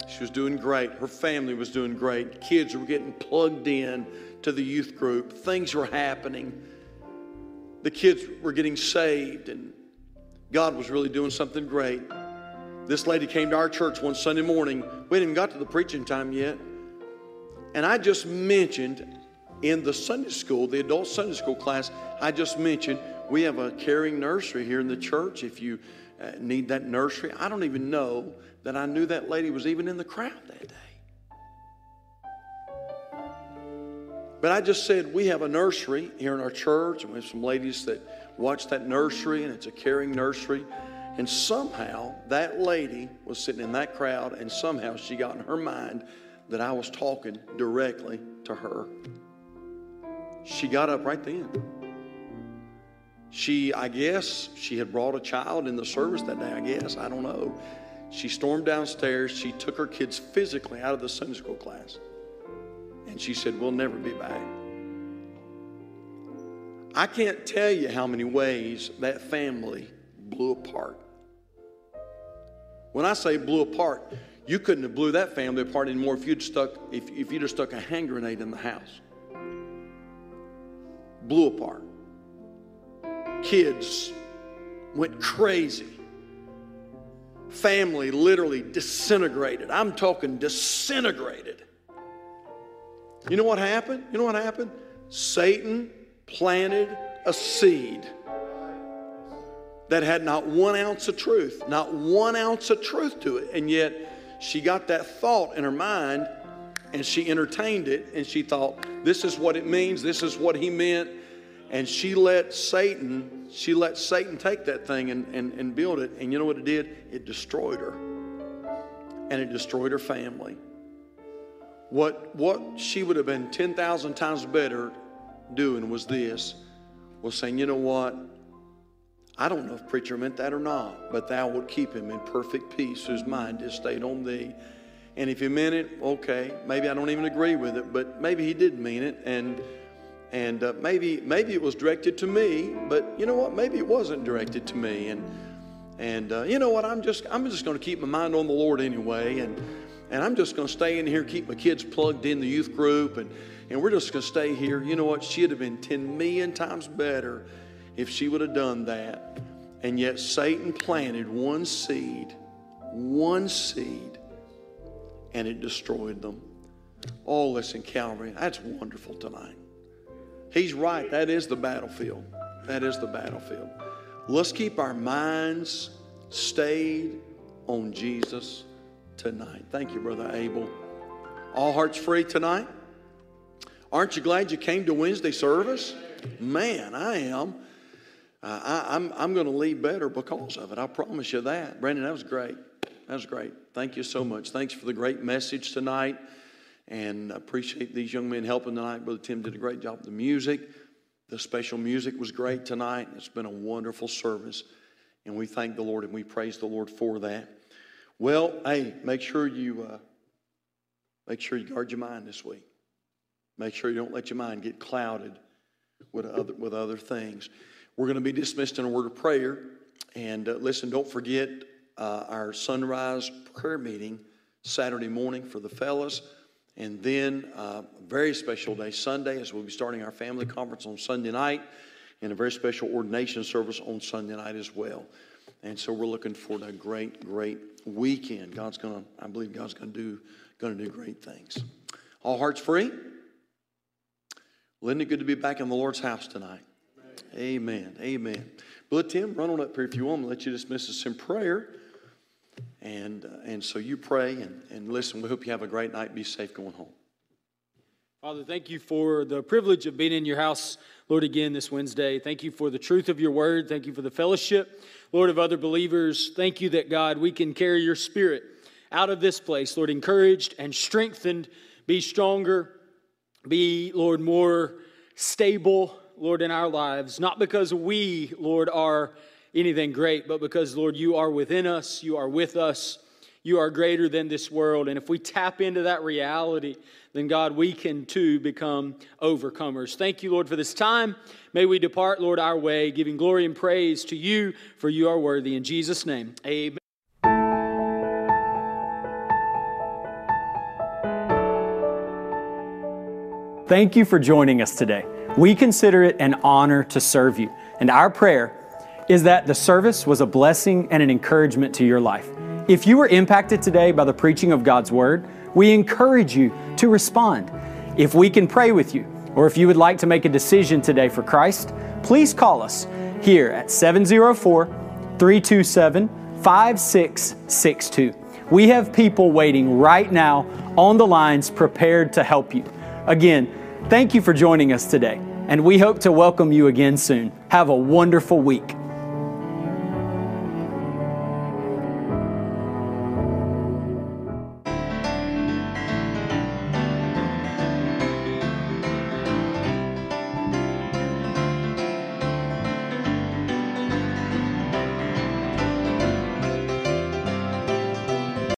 She was doing great. Her family was doing great. Kids were getting plugged in to the youth group. Things were happening. the kids were getting saved and God was really doing something great. This lady came to our church one Sunday morning. We hadn't even got to the preaching time yet. And I just mentioned in the Sunday school, the adult Sunday school class, I just mentioned we have a caring nursery here in the church. If you uh, need that nursery, I don't even know that I knew that lady was even in the crowd that day. But I just said, we have a nursery here in our church, and we have some ladies that watch that nursery, and it's a caring nursery. And somehow that lady was sitting in that crowd, and somehow she got in her mind that I was talking directly to her. She got up right then. She, I guess, she had brought a child in the service that day, I guess. I don't know. She stormed downstairs. She took her kids physically out of the Sunday school class. And she said, We'll never be back. I can't tell you how many ways that family blew apart. When I say blew apart, you couldn't have blew that family apart anymore if you'd stuck if, if you'd have stuck a hand grenade in the house. Blew apart. Kids went crazy. Family literally disintegrated. I'm talking disintegrated. You know what happened? You know what happened? Satan planted a seed that had not one ounce of truth, not one ounce of truth to it. And yet she got that thought in her mind and she entertained it and she thought, this is what it means, this is what he meant. And she let Satan, she let Satan take that thing and, and, and build it. And you know what it did? It destroyed her. And it destroyed her family. What, what she would have been 10,000 times better doing was this was saying, you know what? I don't know if preacher meant that or not, but thou wilt keep him in perfect peace whose mind is stayed on thee. And if he meant it, okay, maybe I don't even agree with it, but maybe he did mean it, and and uh, maybe maybe it was directed to me, but you know what? Maybe it wasn't directed to me, and and uh, you know what? I'm just I'm just going to keep my mind on the Lord anyway, and and I'm just going to stay in here, keep my kids plugged in the youth group, and, and we're just going to stay here. You know what? She'd have been 10 million times better if she would have done that. And yet Satan planted one seed, one seed, and it destroyed them. Oh, listen, Calvary, that's wonderful tonight. He's right. That is the battlefield. That is the battlefield. Let's keep our minds stayed on Jesus tonight. Thank you, Brother Abel. All hearts free tonight? Aren't you glad you came to Wednesday service? Man, I am. Uh, I, I'm, I'm going to leave better because of it. I promise you that. Brandon, that was great. That was great. Thank you so much. Thanks for the great message tonight. And appreciate these young men helping tonight. Brother Tim did a great job with the music. The special music was great tonight. It's been a wonderful service. And we thank the Lord and we praise the Lord for that. Well, hey, make sure you uh, make sure you guard your mind this week. Make sure you don't let your mind get clouded with other with other things. We're going to be dismissed in a word of prayer, and uh, listen, don't forget uh, our sunrise prayer meeting Saturday morning for the fellas, and then uh, a very special day Sunday as we'll be starting our family conference on Sunday night, and a very special ordination service on Sunday night as well. And so we're looking for a great, great weekend. God's gonna, I believe God's gonna do, gonna do great things. All hearts free? Linda, good to be back in the Lord's house tonight. Amen. Amen. But Tim, run on up here if you want. I'll let you dismiss us in prayer. And, uh, and so you pray and, and listen. We hope you have a great night. Be safe going home. Father, thank you for the privilege of being in your house, Lord, again this Wednesday. Thank you for the truth of your word. Thank you for the fellowship, Lord, of other believers. Thank you that, God, we can carry your spirit out of this place, Lord, encouraged and strengthened, be stronger, be, Lord, more stable, Lord, in our lives. Not because we, Lord, are anything great, but because, Lord, you are within us, you are with us. You are greater than this world. And if we tap into that reality, then God, we can too become overcomers. Thank you, Lord, for this time. May we depart, Lord, our way, giving glory and praise to you, for you are worthy. In Jesus' name, amen. Thank you for joining us today. We consider it an honor to serve you. And our prayer is that the service was a blessing and an encouragement to your life. If you were impacted today by the preaching of God's Word, we encourage you to respond. If we can pray with you, or if you would like to make a decision today for Christ, please call us here at 704 327 5662. We have people waiting right now on the lines prepared to help you. Again, thank you for joining us today, and we hope to welcome you again soon. Have a wonderful week.